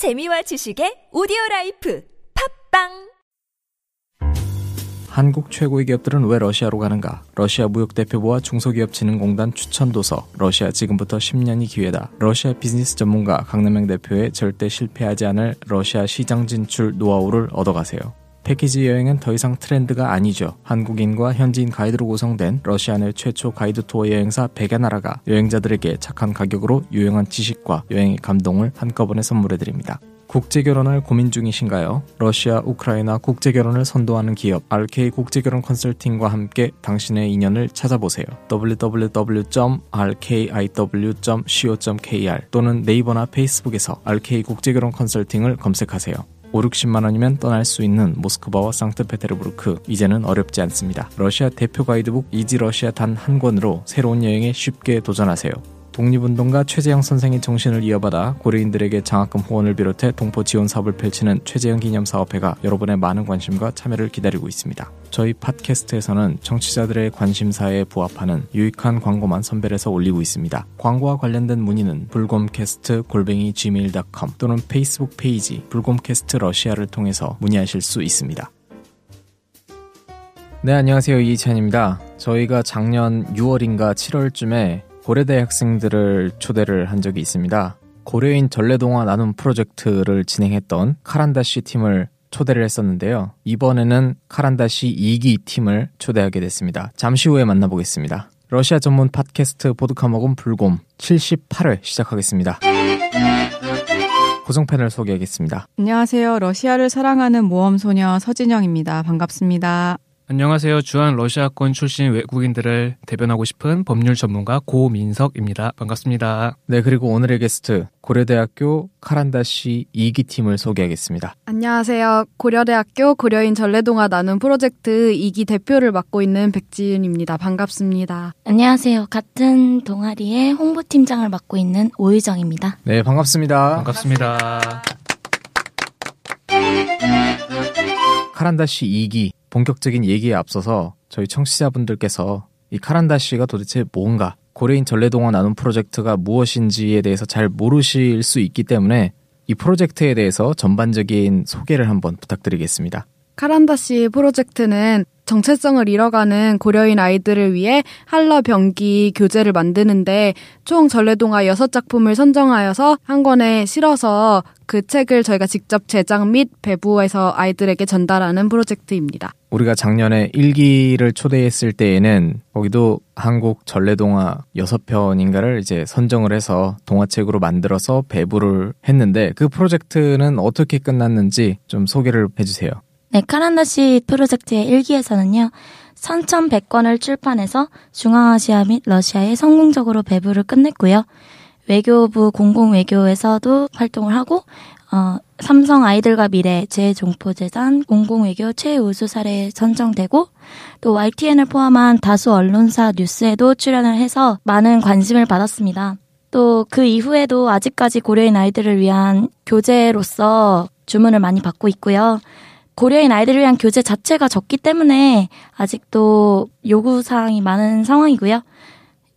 재미와 지식의 오디오 라이프 팟빵 한국 최고의 기업들은 왜 러시아로 가는가? 러시아 무역대표부와 중소기업진흥공단 추천도서 러시아 지금부터 10년이 기회다. 러시아 비즈니스 전문가 강남영 대표의 절대 실패하지 않을 러시아 시장 진출 노하우를 얻어가세요. 패키지 여행은 더 이상 트렌드가 아니죠. 한국인과 현지인 가이드로 구성된 러시아 내 최초 가이드 투어 여행사 백야 나라가 여행자들에게 착한 가격으로 유용한 지식과 여행의 감동을 한꺼번에 선물해드립니다. 국제 결혼을 고민 중이신가요? 러시아, 우크라이나 국제 결혼을 선도하는 기업 RK 국제결혼 컨설팅과 함께 당신의 인연을 찾아보세요. www.rkiw.co.kr 또는 네이버나 페이스북에서 RK 국제결혼 컨설팅을 검색하세요. 5, 60만 원이면 떠날 수 있는 모스크바와 상트페테르부르크 이제는 어렵지 않습니다. 러시아 대표 가이드북 이지 러시아 단 한 권으로 새로운 여행에 쉽게 도전하세요. 독립운동가 최재형 선생의 정신을 이어받아 고려인들에게 장학금 후원을 비롯해 동포 지원 사업을 펼치는 최재형 기념사업회가 여러분의 많은 관심과 참여를 기다리고 있습니다. 저희 팟캐스트에서는 청취자들의 관심사에 부합하는 유익한 광고만 선별해서 올리고 있습니다. 광고와 관련된 문의는 불곰캐스트 골뱅이 gmail.com 또는 페이스북 페이지 불곰캐스트 러시아를 통해서 문의하실 수 있습니다. 네, 안녕하세요. 이찬입니다. 저희가 작년 6월인가 7월쯤에 고려대 학생들을 초대를 한 적이 있습니다. 고려인 전래동화 나눔 프로젝트를 진행했던 카란다시 팀을 초대를 했었는데요. 이번에는 카란다시 2기 팀을 초대하게 됐습니다. 잠시 후에 만나보겠습니다. 러시아 전문 팟캐스트 보드카먹은 불곰 78회 시작하겠습니다. 고정팬을 소개하겠습니다. 안녕하세요. 러시아를 사랑하는 모험 소녀 서진영입니다. 반갑습니다. 안녕하세요. 주한 러시아권 출신 외국인들을 대변하고 싶은 법률 전문가 고민석입니다. 반갑습니다. 네, 그리고 오늘의 게스트 고려대학교 카란다시 2기 팀을 소개하겠습니다. 안녕하세요. 고려대학교 고려인 전래동화 나눔 프로젝트 2기 대표를 맡고 있는 백지윤입니다. 반갑습니다. 안녕하세요. 같은 동아리의 홍보팀장을 맡고 있는 오유정입니다. 네, 반갑습니다. 반갑습니다. 카란다시 2기 본격적인 얘기에 앞서서 저희 청취자분들께서 이 카란다시가 도대체 뭔가 고래인 전래동화 나눔 프로젝트가 무엇인지에 대해서 잘 모르실 수 있기 때문에 이 프로젝트에 대해서 전반적인 소개를 한번 부탁드리겠습니다. 카란다시 프로젝트는 정체성을 잃어가는 고려인 아이들을 위해 한러 병기 교재를 만드는데 총 전래동화 6작품을 선정하여서 한 권에 실어서 그 책을 저희가 직접 제작 및 배부해서 아이들에게 전달하는 프로젝트입니다. 우리가 작년에 1기를 초대했을 때에는 거기도 한국 전래동화 6편인가를 이제 선정을 해서 동화책으로 만들어서 배부를 했는데 그 프로젝트는 어떻게 끝났는지 좀 소개를 해주세요. 네, 카란다시 프로젝트의 1기에서는요, 3,100권을 출판해서 중앙아시아 및 러시아에 성공적으로 배부를 끝냈고요. 외교부 공공외교에서도 활동을 하고, 어, 삼성 아이들과 미래 재종포재단 공공외교 최우수 사례에 선정되고, 또 YTN을 포함한 다수 언론사 뉴스에도 출연을 해서 많은 관심을 받았습니다. 또 그 이후에도 아직까지 고려인 아이들을 위한 교재로서 주문을 많이 받고 있고요. 고려인 아이들을 위한 교재 자체가 적기 때문에 아직도 요구사항이 많은 상황이고요.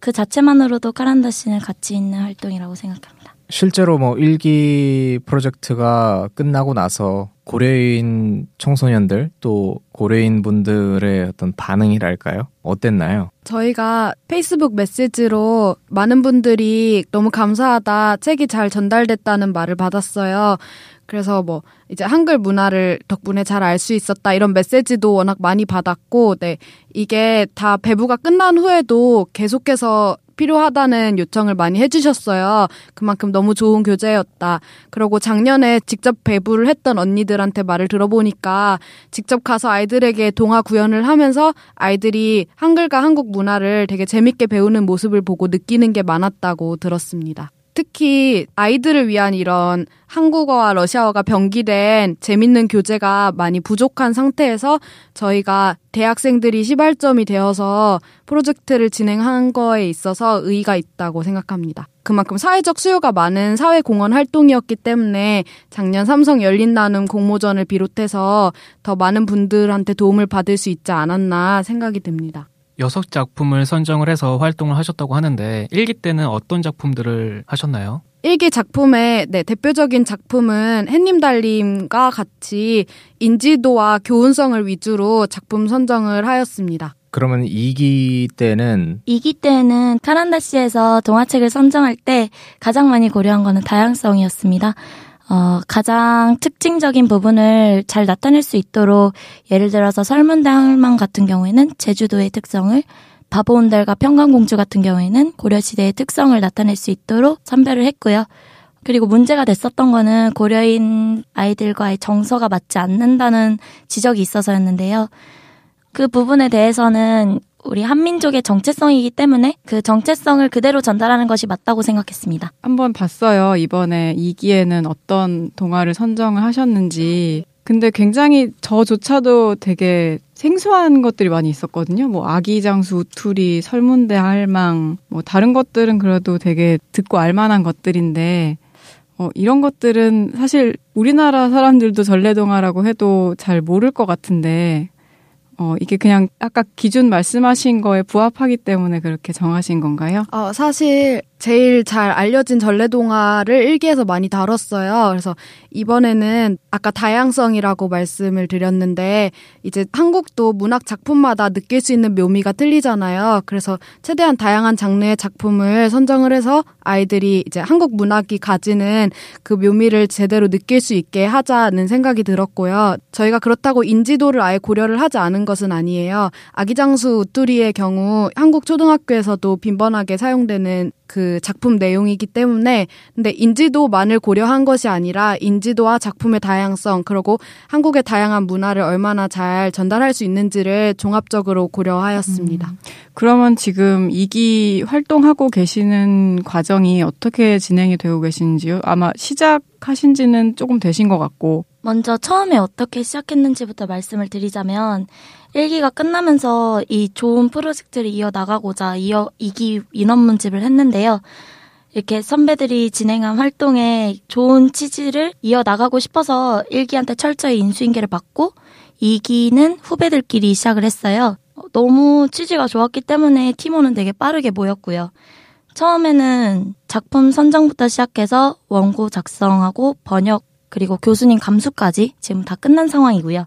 그 자체만으로도 카란다 씨는 가치 있는 활동이라고 생각합니다. 실제로 뭐 1기 프로젝트가 끝나고 나서 고려인 청소년들 또 고려인 분들의 어떤 반응이랄까요? 어땠나요? 저희가 페이스북 메시지로 많은 분들이 너무 감사하다, 책이 잘 전달됐다는 말을 받았어요. 그래서 뭐 이제 한글 문화를 덕분에 잘 알 수 있었다 이런 메시지도 워낙 많이 받았고, 네 이게 다 배부가 끝난 후에도 계속해서 필요하다는 요청을 많이 해주셨어요. 그만큼 너무 좋은 교재였다. 그리고 작년에 직접 배부를 했던 언니들한테 말을 들어보니까 직접 가서 아이들에게 동화 구현을 하면서 아이들이 한글과 한국 문화를 되게 재밌게 배우는 모습을 보고 느끼는 게 많았다고 들었습니다. 특히 아이들을 위한 이런 한국어와 러시아어가 병기된 재밌는 교재가 많이 부족한 상태에서 저희가 대학생들이 시발점이 되어서 프로젝트를 진행한 거에 있어서 의의가 있다고 생각합니다. 그만큼 사회적 수요가 많은 사회공헌 활동이었기 때문에 작년 삼성 열린 나눔 공모전을 비롯해서 더 많은 분들한테 도움을 받을 수 있지 않았나 생각이 듭니다. 여섯 작품을 선정을 해서 활동을 하셨다고 하는데 일기 때는 어떤 작품들을 하셨나요? 일기 작품의 네, 대표적인 작품은 햇님 달님과 같이 인지도와 교훈성을 위주로 작품 선정을 하였습니다. 그러면 2기 때는 2기 때는 카란다시에서 동화책을 선정할 때 가장 많이 고려한 거는 다양성이었습니다. 어, 가장 특징적인 부분을 잘 나타낼 수 있도록 예를 들어서 설문대할망 같은 경우에는 제주도의 특성을 바보온달과 평강공주 같은 경우에는 고려시대의 특성을 나타낼 수 있도록 선별을 했고요. 그리고 문제가 됐었던 거는 고려인 아이들과의 정서가 맞지 않는다는 지적이 있어서였는데요. 그 부분에 대해서는 우리 한민족의 정체성이기 때문에 그 정체성을 그대로 전달하는 것이 맞다고 생각했습니다. 한번 봤어요. 이번에 2기에는 어떤 동화를 선정을 하셨는지. 근데 굉장히 저조차도 되게 생소한 것들이 많이 있었거든요. 뭐 아기장수 우투리, 설문대 할망, 뭐 다른 것들은 그래도 되게 듣고 알만한 것들인데 어, 이런 것들은 사실 우리나라 사람들도 전래동화라고 해도 잘 모를 것 같은데 어, 이게 그냥 아까 기준 말씀하신 거에 부합하기 때문에 그렇게 정하신 건가요? 어, 사실 제일 잘 알려진 전래동화를 일기에서 많이 다뤘어요. 그래서 이번에는 아까 다양성이라고 말씀을 드렸는데 이제 한국도 문학 작품마다 느낄 수 있는 묘미가 틀리잖아요. 그래서 최대한 다양한 장르의 작품을 선정을 해서 아이들이 이제 한국 문학이 가지는 그 묘미를 제대로 느낄 수 있게 하자는 생각이 들었고요. 저희가 그렇다고 인지도를 아예 고려를 하지 않은 것은 아니에요. 아기장수 우뚜리의 경우 한국 초등학교에서도 빈번하게 사용되는 그 작품 내용이기 때문에 근데 인지도만을 고려한 것이 아니라 인지도와 작품의 다양성 그리고 한국의 다양한 문화를 얼마나 잘 전달할 수 있는지를 종합적으로 고려하였습니다. 음. 그러면 지금 2기 활동하고 계시는 과정이 어떻게 진행이 되고 계신지요? 아마 시작하신 지는 조금 되신 것 같고 먼저 처음에 어떻게 시작했는지부터 말씀을 드리자면 일기가 끝나면서 이 좋은 프로젝트를 이어나가고자 이어, 이기 인원 문집을 했는데요. 이렇게 선배들이 진행한 활동에 좋은 취지를 이어나가고 싶어서 일기한테 철저히 인수인계를 받고 이기는 후배들끼리 시작을 했어요. 너무 취지가 좋았기 때문에 팀원은 되게 빠르게 모였고요. 처음에는 작품 선정부터 시작해서 원고 작성하고 번역 그리고 교수님 감수까지 지금 다 끝난 상황이고요.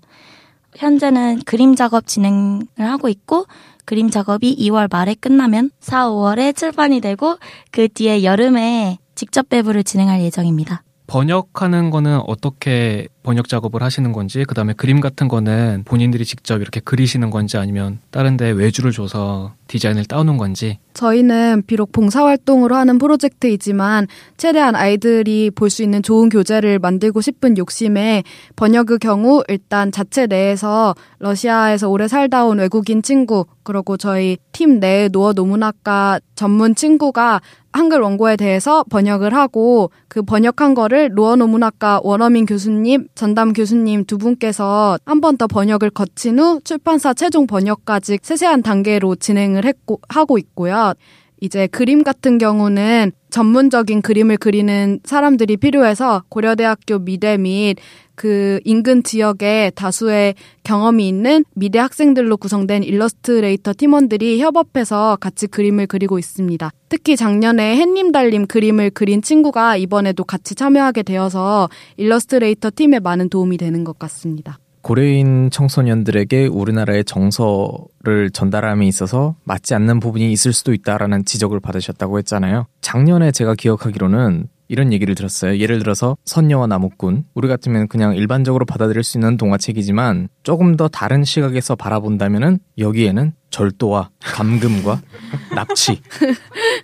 현재는 그림 작업 진행을 하고 있고 그림 작업이 2월 말에 끝나면 4, 5월에 출판이 되고 그 뒤에 여름에 직접 배부를 진행할 예정입니다. 번역하는 거는 어떻게 번역 작업을 하시는 건지, 그 다음에 그림 같은 거는 본인들이 직접 이렇게 그리시는 건지 아니면 다른 데 외주를 줘서 디자인을 따오는 건지. 저희는 비록 봉사활동으로 하는 프로젝트이지만 최대한 아이들이 볼 수 있는 좋은 교재를 만들고 싶은 욕심에 번역의 경우 일단 자체 내에서 러시아에서 오래 살다 온 외국인 친구, 그리고 저희 팀 내 노어 노문학과 전문 친구가 한글 원고에 대해서 번역을 하고 그 번역한 거를 노어 노문학과 원어민 교수님, 전담 교수님 두 분께서 한 번 더 번역을 거친 후 출판사 최종 번역까지 세세한 단계로 진행을 했고 하고 있고요. 이제 그림 같은 경우는 전문적인 그림을 그리는 사람들이 필요해서 고려대학교 미대 및 그 인근 지역에 다수의 경험이 있는 미대 학생들로 구성된 일러스트레이터 팀원들이 협업해서 같이 그림을 그리고 있습니다. 특히 작년에 햇님 달님 그림을 그린 친구가 이번에도 같이 참여하게 되어서 일러스트레이터 팀에 많은 도움이 되는 것 같습니다. 고려인 청소년들에게 우리나라의 정서를 전달함에 있어서 맞지 않는 부분이 있을 수도 있다라는 지적을 받으셨다고 했잖아요. 작년에 제가 기억하기로는 이런 얘기를 들었어요. 예를 들어서 선녀와 나무꾼. 우리 같으면 그냥 일반적으로 받아들일 수 있는 동화책이지만 조금 더 다른 시각에서 바라본다면은 여기에는 절도와 감금과 납치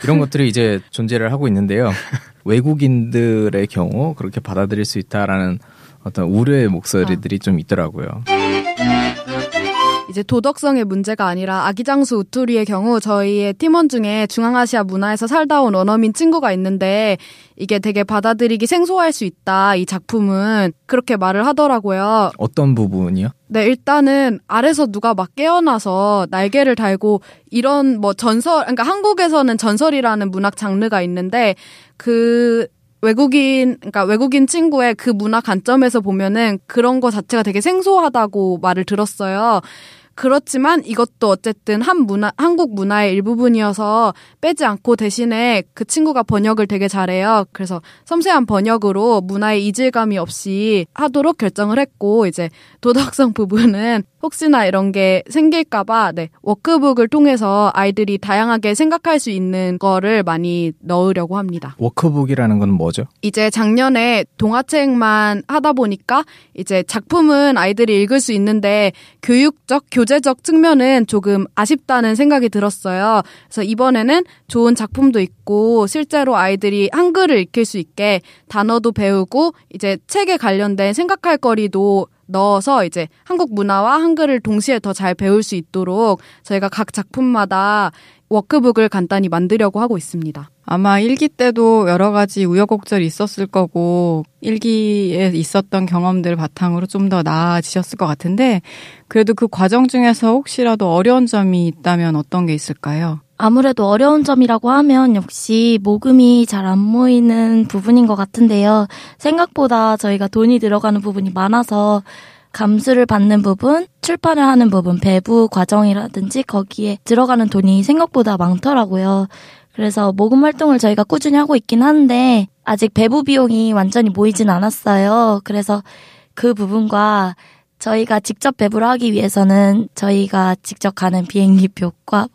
이런 것들이 이제 존재를 하고 있는데요. 외국인들의 경우 그렇게 받아들일 수 있다라는 어떤 우려의 목소리들이 아. 좀 있더라고요. 이제 도덕성의 문제가 아니라 아기장수 우투리의 경우 저희의 팀원 중에 중앙아시아 문화에서 살다 온 원어민 친구가 있는데 이게 되게 받아들이기 생소할 수 있다. 이 작품은 그렇게 말을 하더라고요. 어떤 부분이요? 네, 일단은 아래서 누가 막 깨어나서 날개를 달고 이런 뭐 전설, 그러니까 한국에서는 전설이라는 문학 장르가 있는데 그 외국인, 그러니까 외국인 친구의 그 문화 관점에서 보면은 그런 거 자체가 되게 생소하다고 말을 들었어요. 그렇지만 이것도 어쨌든 한 문화, 한국 문화의 일부분이어서 빼지 않고 대신에 그 친구가 번역을 되게 잘해요. 그래서 섬세한 번역으로 문화의 이질감이 없이 하도록 결정을 했고, 이제 도덕성 부분은 혹시나 이런 게 생길까봐, 네, 워크북을 통해서 아이들이 다양하게 생각할 수 있는 거를 많이 넣으려고 합니다. 워크북이라는 건 뭐죠? 이제 작년에 동화책만 하다 보니까 이제 작품은 아이들이 읽을 수 있는데 교육적, 교재적 측면은 조금 아쉽다는 생각이 들었어요. 그래서 이번에는 좋은 작품도 있고 실제로 아이들이 한글을 익힐 수 있게 단어도 배우고 이제 책에 관련된 생각할 거리도 넣어서 이제 한국 문화와 한글을 동시에 더 잘 배울 수 있도록 저희가 각 작품마다 워크북을 간단히 만들려고 하고 있습니다. 아마 일기 때도 여러 가지 우여곡절이 있었을 거고 일기에 있었던 경험들 바탕으로 좀 더 나아지셨을 것 같은데 그래도 그 과정 중에서 혹시라도 어려운 점이 있다면 어떤 게 있을까요? 아무래도 어려운 점이라고 하면 역시 모금이 잘 안 모이는 부분인 것 같은데요. 생각보다 저희가 돈이 들어가는 부분이 많아서 감수를 받는 부분, 출판을 하는 부분, 배부 과정이라든지 거기에 들어가는 돈이 생각보다 많더라고요. 그래서 모금 활동을 저희가 꾸준히 하고 있긴 한데 아직 배부 비용이 완전히 모이진 않았어요. 그래서 그 부분과 저희가 직접 배부를 하기 위해서는 저희가 직접 가는 비행기표과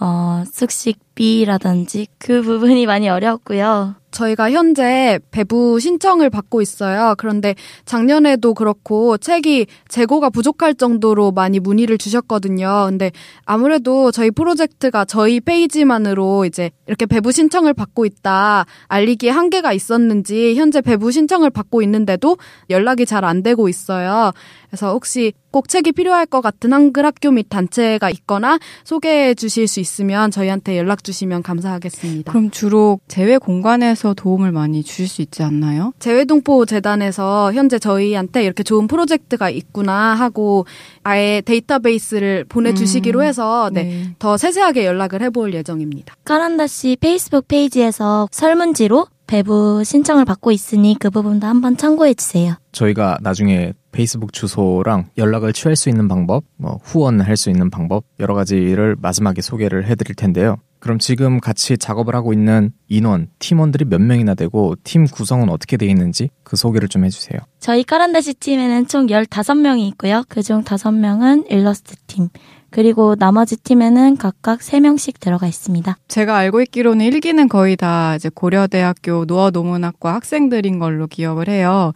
어, 숙식비라든지 그 부분이 많이 어려웠고요. 저희가 현재 배부 신청을 받고 있어요. 그런데 작년에도 그렇고 책이 재고가 부족할 정도로 많이 문의를 주셨거든요. 근데 아무래도 저희 프로젝트가 저희 페이지만으로 이제 이렇게 배부 신청을 받고 있다 알리기에 한계가 있었는지 현재 배부 신청을 받고 있는데도 연락이 잘 안 되고 있어요. 그래서 혹시 꼭 책이 필요할 것 같은 한글 학교 및 단체가 있거나 소개해 주실 수 있으면 저희한테 연락 주시면 감사하겠습니다. 그럼 주로 재외 공간에서 도움을 많이 주실 수 있지 않나요? 재외동포 재단에서 현재 저희한테 이렇게 좋은 프로젝트가 있구나 하고 아예 데이터베이스를 보내주시기로 음, 해서 네, 네. 더 세세하게 연락을 해볼 예정입니다. 까란다 씨 페이스북 페이지에서 설문지로 배부 신청을 받고 있으니 그 부분도 한번 참고해 주세요. 저희가 나중에 페이스북 주소랑 연락을 취할 수 있는 방법, 뭐 후원할 수 있는 방법 여러 가지를 마지막에 소개를 해드릴 텐데요. 그럼 지금 같이 작업을 하고 있는 인원, 팀원들이 몇 명이나 되고 팀 구성은 어떻게 되어 있는지 그 소개를 좀 해주세요. 저희 까란다 씨 팀에는 총 15명이 있고요. 그중 5명은 일러스트 팀. 그리고 나머지 팀에는 각각 3명씩 들어가 있습니다. 제가 알고 있기로는 일기는 거의 다 이제 고려대학교 노어노문학과 학생들인 걸로 기억을 해요.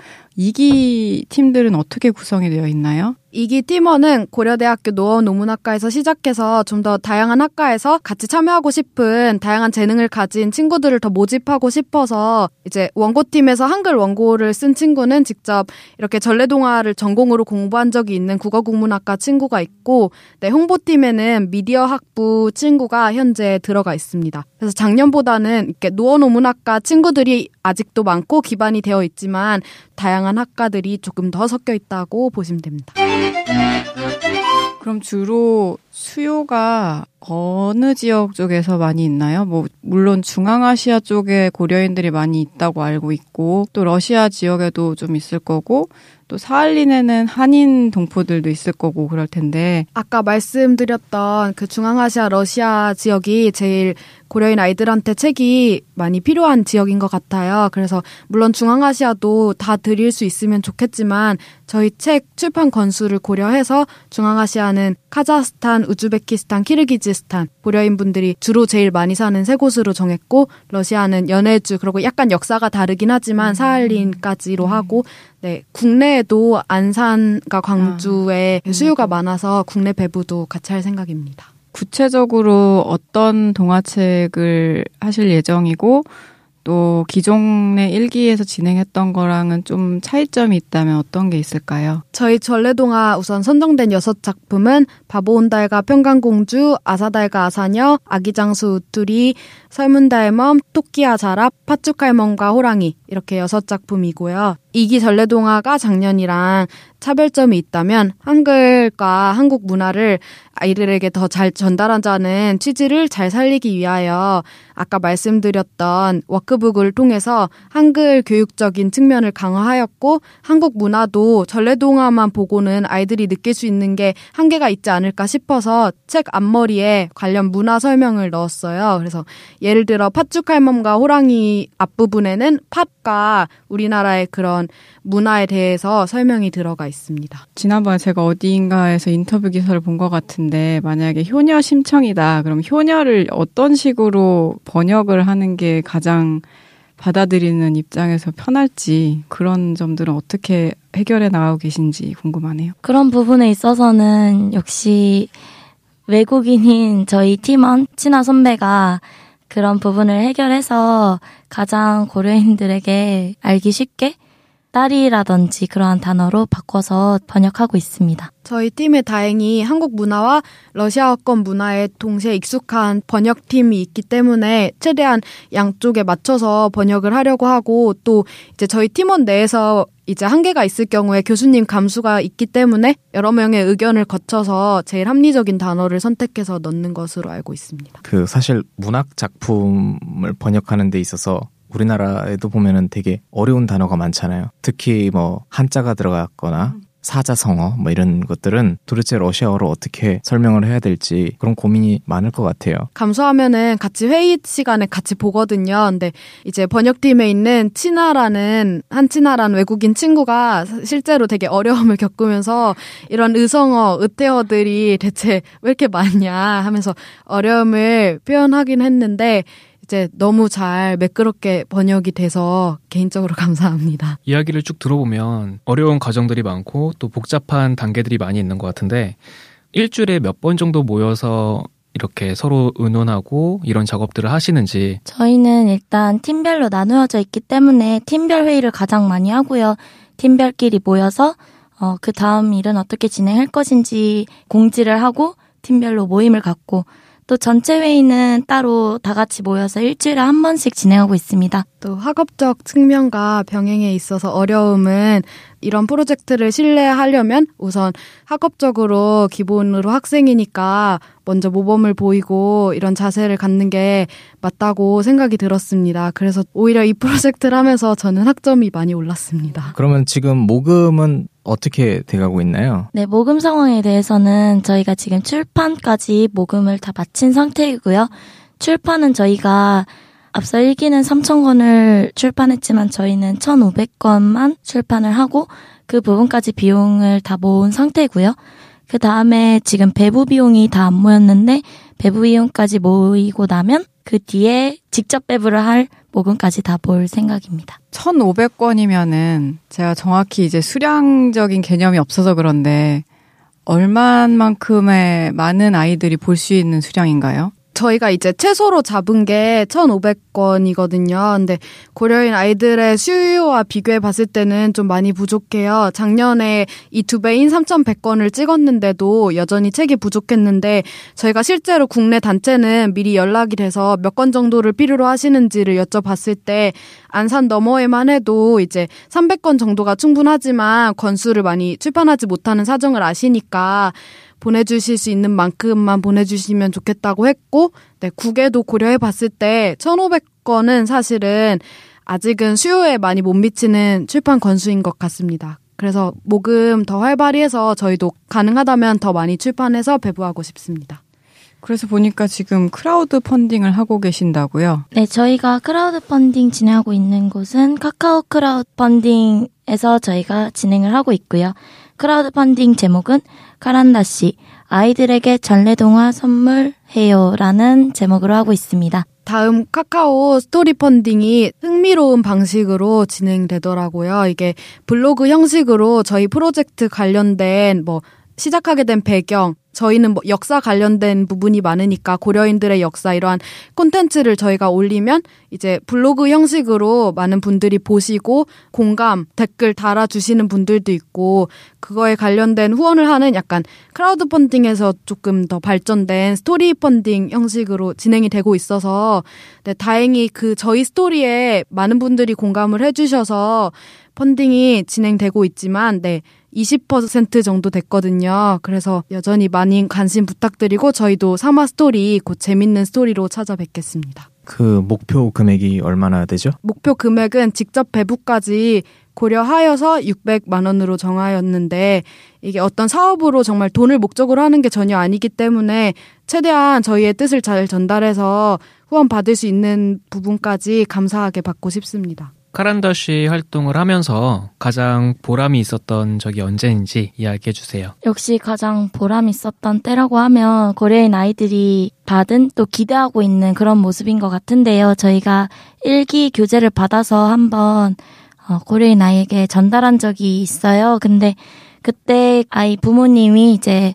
이기 팀들은 어떻게 구성이 되어 있나요? 이기 팀원은 고려대학교 노어노문학과에서 시작해서 좀 더 다양한 학과에서 같이 참여하고 싶은 다양한 재능을 가진 친구들을 더 모집하고 싶어서 이제 원고팀에서 한글 원고를 쓴 친구는 직접 이렇게 전래동화를 전공으로 공부한 적이 있는 국어국문학과 친구가 있고 네, 홍보팀에는 미디어 학부 친구가 현재 들어가 있습니다. 그래서 작년보다는 이렇게 노어노문학과 친구들이 아직도 많고 기반이 되어 있지만 다양한 학과들이 조금 더 섞여 있다고 보시면 됩니다. 그럼 주로 수요가 어느 지역 쪽에서 많이 있나요? 뭐 물론 중앙아시아 쪽에 고려인들이 많이 있다고 알고 있고 또 러시아 지역에도 좀 있을 거고 또 사할린에는 한인 동포들도 있을 거고 그럴 텐데 아까 말씀드렸던 그 중앙아시아 러시아 지역이 제일 고려인 아이들한테 책이 많이 필요한 지역인 것 같아요. 그래서 물론 중앙아시아도 다 드릴 수 있으면 좋겠지만 저희 책 출판 건수를 고려해서 중앙아시아는 카자흐스탄, 우즈베키스탄, 키르기즈스탄. 고려인 분들이 주로 제일 많이 사는 세 곳으로 정했고 러시아는 연해주 그리고 약간 역사가 다르긴 하지만 사할린까지로 하고 네 국내에도 안산과 광주에 수요가 많아서 국내 배부도 같이 할 생각입니다. 구체적으로 어떤 동화책을 하실 예정이고 또 기존의 일기에서 진행했던 거랑은 좀 차이점이 있다면 어떤 게 있을까요? 저희 전래동화 우선 선정된 여섯 작품은 바보온달과 평강공주, 아사달과 아사녀, 아기장수 우투리, 설문달멈, 토끼와 자랍, 팥죽할멈과 호랑이 이렇게 여섯 작품이고요. 이기 전래동화가 작년이랑 차별점이 있다면 한글과 한국 문화를 아이들에게 더 잘 전달하자는 취지를 잘 살리기 위하여 아까 말씀드렸던 워크북을 통해서 한글 교육적인 측면을 강화하였고 한국 문화도 전래동화만 보고는 아이들이 느낄 수 있는 게 한계가 있지 않을까 싶어서 책 앞머리에 관련 문화 설명을 넣었어요. 그래서 예를 들어 팥죽 할멈과 호랑이 앞부분에는 팥과 우리나라의 그런 문화에 대해서 설명이 들어가 있습니다. 지난번에 제가 어디인가에서 인터뷰 기사를 본 것 같은데 만약에 효녀 심청이다. 그럼 효녀를 어떤 식으로 번역을 하는 게 가장 받아들이는 입장에서 편할지 그런 점들은 어떻게 해결해 나가고 계신지 궁금하네요. 그런 부분에 있어서는 역시 외국인인 저희 팀원 친화 선배가 그런 부분을 해결해서 가장 고려인들에게 알기 쉽게 딸이라든지 그러한 단어로 바꿔서 번역하고 있습니다. 저희 팀에 다행히 한국 문화와 러시아어권 문화에 동시에 익숙한 번역팀이 있기 때문에 최대한 양쪽에 맞춰서 번역을 하려고 하고 또 이제 저희 팀원 내에서 이제 한계가 있을 경우에 교수님 감수가 있기 때문에 여러 명의 의견을 거쳐서 제일 합리적인 단어를 선택해서 넣는 것으로 알고 있습니다. 그 사실 문학 작품을 번역하는 데 있어서 우리나라에도 보면은 되게 어려운 단어가 많잖아요. 특히 뭐 한자가 들어갔거나 사자성어 뭐 이런 것들은 도대체 러시아어로 어떻게 설명을 해야 될지 그런 고민이 많을 것 같아요. 감수하면은 같이 회의 시간에 같이 보거든요. 근데 이제 번역팀에 있는 치나라는 한치나라는 외국인 친구가 실제로 되게 어려움을 겪으면서 이런 의성어, 의태어들이 대체 왜 이렇게 많냐 하면서 어려움을 표현하긴 했는데 이제 너무 잘 매끄럽게 번역이 돼서 개인적으로 감사합니다. 이야기를 쭉 들어보면 어려운 과정들이 많고 또 복잡한 단계들이 많이 있는 것 같은데 일주일에 몇 번 정도 모여서 이렇게 서로 의논하고 이런 작업들을 하시는지 저희는 일단 팀별로 나누어져 있기 때문에 팀별 회의를 가장 많이 하고요. 팀별끼리 모여서 어, 그 다음 일은 어떻게 진행할 것인지 공지를 하고 팀별로 모임을 갖고 또 전체 회의는 따로 다 같이 모여서 일주일에 한 번씩 진행하고 있습니다. 또 학업적 측면과 병행에 있어서 어려움은 이런 프로젝트를 신뢰하려면 우선 학업적으로 기본으로 학생이니까 먼저 모범을 보이고 이런 자세를 갖는 게 맞다고 생각이 들었습니다. 그래서 오히려 이 프로젝트를 하면서 저는 학점이 많이 올랐습니다. 그러면 지금 모금은 어떻게 돼가고 있나요? 네, 모금 상황에 대해서는 저희가 지금 출판까지 모금을 다 마친 상태이고요. 출판은 저희가 앞서 1기는 3,000권을 출판했지만 저희는 1,500권만 출판을 하고 그 부분까지 비용을 다 모은 상태고요. 그 다음에 지금 배부 비용이 다 안 모였는데 배부 비용까지 모이고 나면 그 뒤에 직접 배부를 할 모금까지 다 볼 생각입니다. 1,500권이면은 제가 정확히 이제 수량적인 개념이 없어서 그런데 얼마만큼의 많은 아이들이 볼 수 있는 수량인가요? 저희가 이제 최소로 잡은 게 1,500건이거든요. 근데 고려인 아이들의 수요와 비교해 봤을 때는 좀 많이 부족해요. 작년에 이 두 배인 3,100건을 찍었는데도 여전히 책이 부족했는데 저희가 실제로 국내 단체는 미리 연락이 돼서 몇 건 정도를 필요로 하시는지를 여쭤봤을 때 안산 너머에만 해도 이제 300건 정도가 충분하지만 건수를 많이 출판하지 못하는 사정을 아시니까 보내주실 수 있는 만큼만 보내주시면 좋겠다고 했고, 네, 국외도 고려해 봤을 때 1,500건은 사실은 아직은 수요에 많이 못 미치는 출판 건수인 것 같습니다. 그래서 모금 더 활발히 해서 저희도 가능하다면 더 많이 출판해서 배부하고 싶습니다. 그래서 보니까 지금 크라우드 펀딩을 하고 계신다고요? 네, 저희가 크라우드 펀딩 진행하고 있는 곳은 카카오 크라우드 펀딩에서 저희가 진행을 하고 있고요. 크라우드 펀딩 제목은 카란다쉬 아이들에게 전래동화 선물해요라는 제목으로 하고 있습니다. 다음 카카오 스토리 펀딩이 흥미로운 방식으로 진행되더라고요. 이게 블로그 형식으로 저희 프로젝트 관련된 뭐 시작하게 된 배경, 저희는 뭐 역사 관련된 부분이 많으니까 고려인들의 역사 이러한 콘텐츠를 저희가 올리면 이제 블로그 형식으로 많은 분들이 보시고 공감, 댓글 달아주시는 분들도 있고 그거에 관련된 후원을 하는 약간 크라우드 펀딩에서 조금 더 발전된 스토리 펀딩 형식으로 진행이 되고 있어서 네, 다행히 그 저희 스토리에 많은 분들이 공감을 해주셔서 펀딩이 진행되고 있지만 네. 20% 정도 됐거든요. 그래서 여전히 많이 관심 부탁드리고 저희도 사화 스토리 곧 재밌는 스토리로 찾아뵙겠습니다. 그 목표 금액이 얼마나 되죠? 목표 금액은 직접 배부까지 고려하여서 600만 원으로 정하였는데 이게 어떤 사업으로 정말 돈을 목적으로 하는 게 전혀 아니기 때문에 최대한 저희의 뜻을 잘 전달해서 후원 받을 수 있는 부분까지 감사하게 받고 싶습니다. 카란다시 활동을 하면서 가장 보람이 있었던 적이 언제인지 이야기해 주세요. 역시 가장 보람 있었던 때라고 하면 고려인 아이들이 받은 또 기대하고 있는 그런 모습인 것 같은데요. 저희가 일기 교재를 받아서 한번 어, 고려인 아이에게 전달한 적이 있어요. 근데 그때 아이 부모님이 이제 어,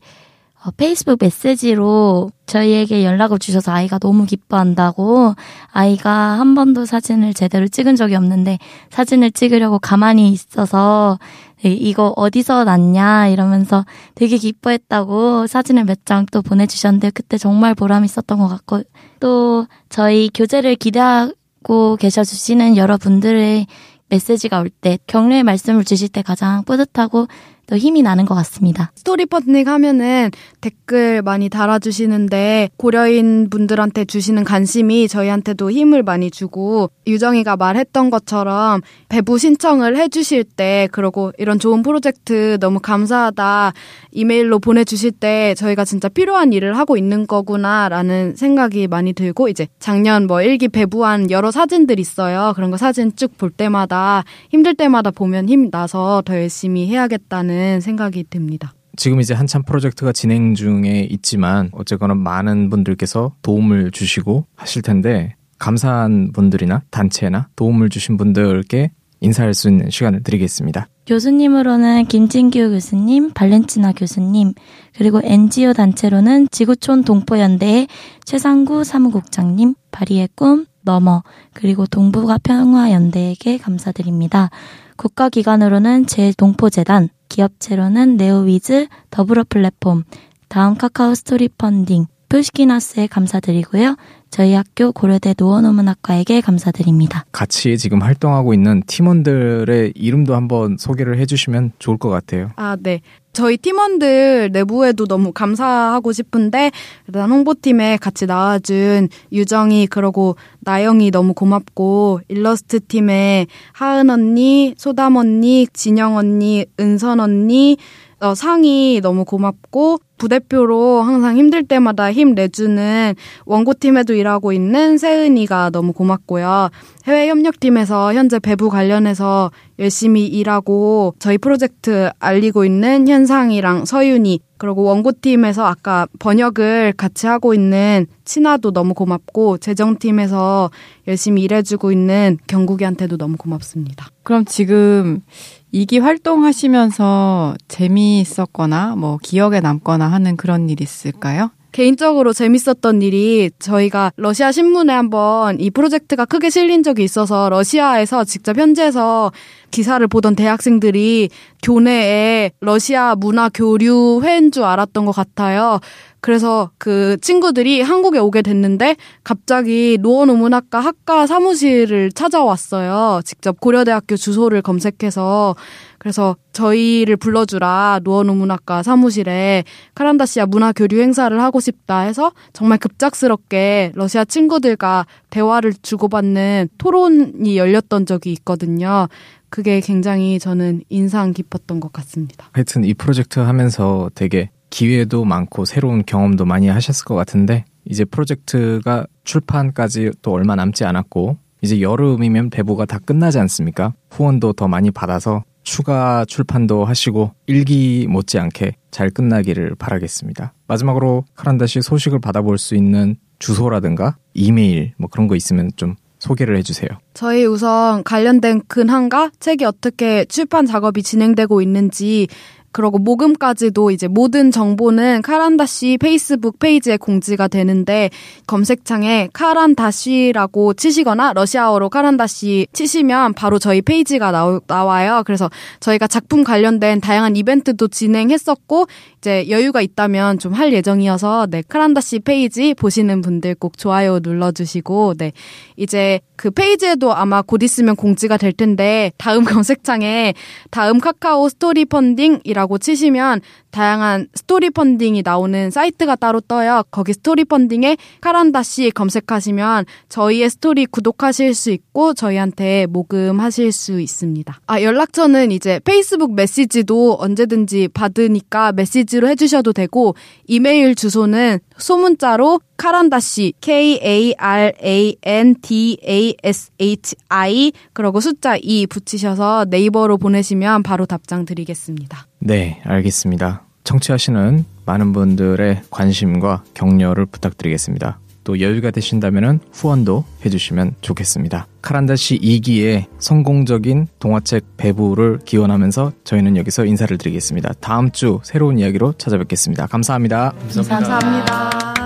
페이스북 메시지로 저희에게 연락을 주셔서 아이가 너무 기뻐한다고 아이가 한 번도 사진을 제대로 찍은 적이 없는데 사진을 찍으려고 가만히 있어서 네, 이거 어디서 났냐 이러면서 되게 기뻐했다고 사진을 몇 장 또 보내주셨는데 그때 정말 보람 있었던 것 같고 또 저희 교재를 기대하고 계셔주시는 여러분들의 메시지가 올 때 격려의 말씀을 주실 때 가장 뿌듯하고 또 힘이 나는 것 같습니다. 스토리 펀딩 하면은 댓글 많이 달아주시는데 고려인 분들한테 주시는 관심이 저희한테도 힘을 많이 주고 유정이가 말했던 것처럼 배부 신청을 해주실 때 그러고 이런 좋은 프로젝트 너무 감사하다 이메일로 보내주실 때 저희가 진짜 필요한 일을 하고 있는 거구나라는 생각이 많이 들고 이제 작년 뭐 일기 배부한 여러 사진들 있어요. 그런 거 사진 쭉 볼 때마다 힘들 때마다 보면 힘 나서 더 열심히 해야겠다는 생각이 듭니다. 지금 이제 한참 프로젝트가 진행 중에 있지만 어쨌거나 많은 분들께서 도움을 주시고 하실 텐데 감사한 분들이나 단체나 도움을 주신 분들께 인사할 수 있는 시간을 드리겠습니다. 교수님으로는 김진규 교수님, 발렌치나 교수님, 그리고 NGO 단체로는 지구촌 동포연대의 최상구 사무국장님, 바리의 꿈, 넘어, 그리고 동북아 평화연대에게 감사드립니다. 국가기관으로는 제동포재단, 기업체로는 네오위즈, 더불어 플랫폼, 다음 카카오 스토리 펀딩, 푸시키나스에 감사드리고요. 저희 학교 고려대 노원어문학과에게 감사드립니다. 같이 지금 활동하고 있는 팀원들의 이름도 한번 소개를 해주시면 좋을 것 같아요. 아, 네. 저희 팀원들 내부에도 너무 감사하고 싶은데 일단 홍보팀에 같이 나와준 유정이 그러고 나영이 너무 고맙고 일러스트 팀에 하은 언니, 소담 언니, 진영 언니, 은선 언니, 어, 상이 너무 고맙고 부대표로 항상 힘들 때마다 힘 내주는 원고팀에도 일하고 있는 세은이가 너무 고맙고요. 해외 협력팀에서 현재 배부 관련해서 열심히 일하고 저희 프로젝트 알리고 있는 현상이랑 서윤이 그리고 원고팀에서 아까 번역을 같이 하고 있는 친아도 너무 고맙고 재정팀에서 열심히 일해주고 있는 경국이한테도 너무 고맙습니다. 그럼 지금 이기 활동하시면서 재미있었거나 뭐 기억에 남거나 하는 그런 일 있을까요? 개인적으로 재밌었던 일이 저희가 러시아 신문에 한번 이 프로젝트가 크게 실린 적이 있어서 러시아에서 직접 현지에서 기사를 보던 대학생들이 교내에 러시아 문화 교류 회인 줄 알았던 것 같아요. 그래서 그 친구들이 한국에 오게 됐는데 갑자기 노원오문학과 학과 사무실을 찾아왔어요. 직접 고려대학교 주소를 검색해서 그래서 저희를 불러주라 노원우문학과 사무실에 카란다시아 문화 교류 행사를 하고 싶다 해서 정말 급작스럽게 러시아 친구들과 대화를 주고받는 토론이 열렸던 적이 있거든요. 그게 굉장히 저는 인상 깊었던 것 같습니다. 하여튼 이 프로젝트 하면서 되게 기회도 많고 새로운 경험도 많이 하셨을 것 같은데 이제 프로젝트가 출판까지 또 얼마 남지 않았고 이제 여름이면 배부가 다 끝나지 않습니까? 후원도 더 많이 받아서 추가 출판도 하시고 일기 못지않게 잘 끝나기를 바라겠습니다. 마지막으로 카란다 씨 소식을 받아볼 수 있는 주소라든가 이메일 뭐 그런 거 있으면 좀 소개를 해주세요. 저희 우선 관련된 근황과 책이 어떻게 출판 작업이 진행되고 있는지 그리고 모금까지도 이제 모든 정보는 카란다쉬 페이스북 페이지에 공지가 되는데 검색창에 카란다쉬라고 치시거나 러시아어로 카란다쉬 치시면 바로 저희 페이지가 나오, 나와요. 그래서 저희가 작품 관련된 다양한 이벤트도 진행했었고 이제 여유가 있다면 좀 할 예정이어서 네 카란다쉬 페이지 보시는 분들 꼭 좋아요 눌러주시고 네 이제 그 페이지에도 아마 곧 있으면 공지가 될 텐데 다음 검색창에 다음 카카오 스토리 펀딩이라고 치시면 다양한 스토리 펀딩이 나오는 사이트가 따로 떠요. 거기 스토리 펀딩에 카란다쉬 검색하시면 저희의 스토리 구독하실 수 있고 저희한테 모금하실 수 있습니다. 아 연락처는 이제 페이스북 메시지도 언제든지 받으니까 메시지로 해주셔도 되고 이메일 주소는 소문자로 카란다쉬 K A R A N D A S H I 그리고 숫자 2 붙이셔서 네이버로 보내시면 바로 답장 드리겠습니다. 네, 알겠습니다. 청취하시는 많은 분들의 관심과 격려를 부탁드리겠습니다. 또 여유가 되신다면 후원도 해주시면 좋겠습니다. 카란다시 2기의 성공적인 동화책 배부를 기원하면서 저희는 여기서 인사를 드리겠습니다. 다음 주 새로운 이야기로 찾아뵙겠습니다 감사합니다. 감사합니다. 감사합니다.